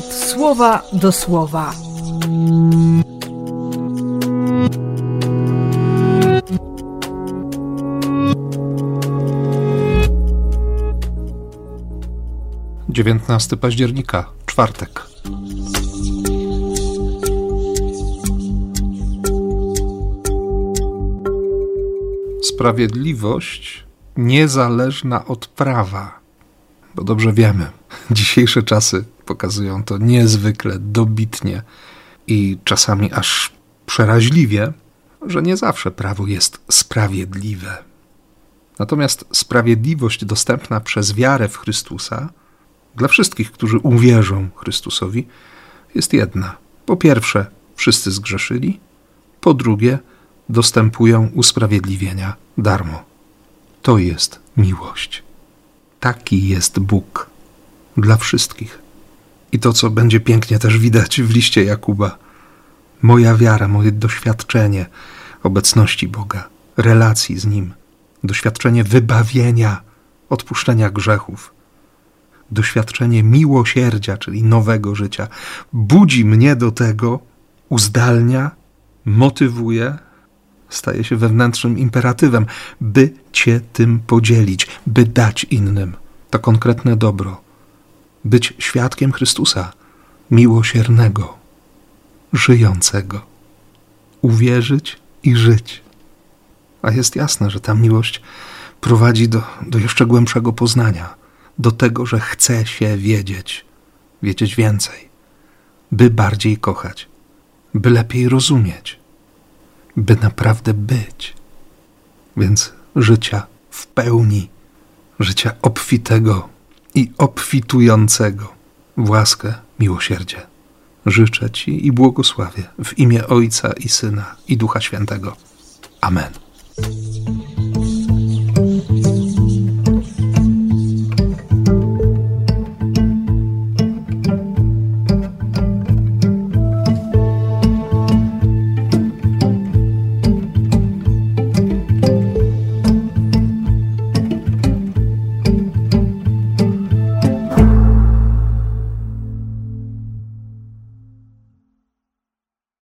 słowa do słowa. Dziewiętnasty października, czwartek. Sprawiedliwość niezależna od prawa. Bo dobrze wiemy, dzisiejsze czasy pokazują to niezwykle dobitnie i czasami aż przeraźliwie, że nie zawsze prawo jest sprawiedliwe. Natomiast sprawiedliwość dostępna przez wiarę w Chrystusa dla wszystkich, którzy uwierzą Chrystusowi, jest jedna. Po pierwsze, wszyscy zgrzeszyli, po drugie, dostępują usprawiedliwienia darmo. To jest miłość. Taki jest Bóg dla wszystkich. I to, co będzie pięknie też widać w liście Jakuba, moja wiara, moje doświadczenie obecności Boga, relacji z Nim, doświadczenie wybawienia, odpuszczenia grzechów, doświadczenie miłosierdzia, czyli nowego życia, budzi mnie do tego, uzdalnia, motywuje, staje się wewnętrznym imperatywem, by Cię tym podzielić, by dać innym to konkretne dobro, być świadkiem Chrystusa, miłosiernego, żyjącego, uwierzyć i żyć. A jest jasne, że ta miłość prowadzi do, do jeszcze głębszego poznania, do tego, że chce się wiedzieć, wiedzieć więcej, by bardziej kochać, by lepiej rozumieć, by naprawdę być. Więc życia w pełni, życia obfitego i obfitującego w łaskę, miłosierdzie. Życzę Ci i błogosławię w imię Ojca i Syna i Ducha Świętego. Amen.